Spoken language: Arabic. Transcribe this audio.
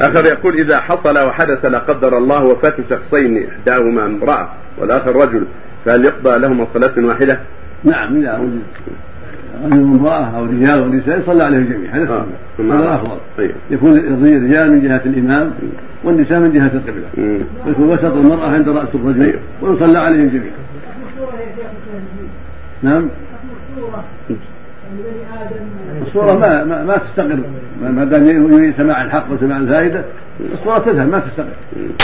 آخر يقول إذا حصل وحدث لا قدر الله وفاة شخصين إحداهما امرأة والآخر رجل فهل يقضى لهما صلاة واحدة؟ نعم إذا وجد رجل وامرأة أو رجال ونساء صلى عليهم جميعا هذا آه. هذا الأفضل طيب. يكون الرجال من جهة الإمام والنساء من جهة القبلة مم. ويكون وسط المرأة عند رأس الرجل أيوه. ويصلى عليهم جميعا نعم الصورة ما ما, ما تستقر. ما دام يريد سماع الحق وسماع الفائدة الصورة تذهب ما تستقر.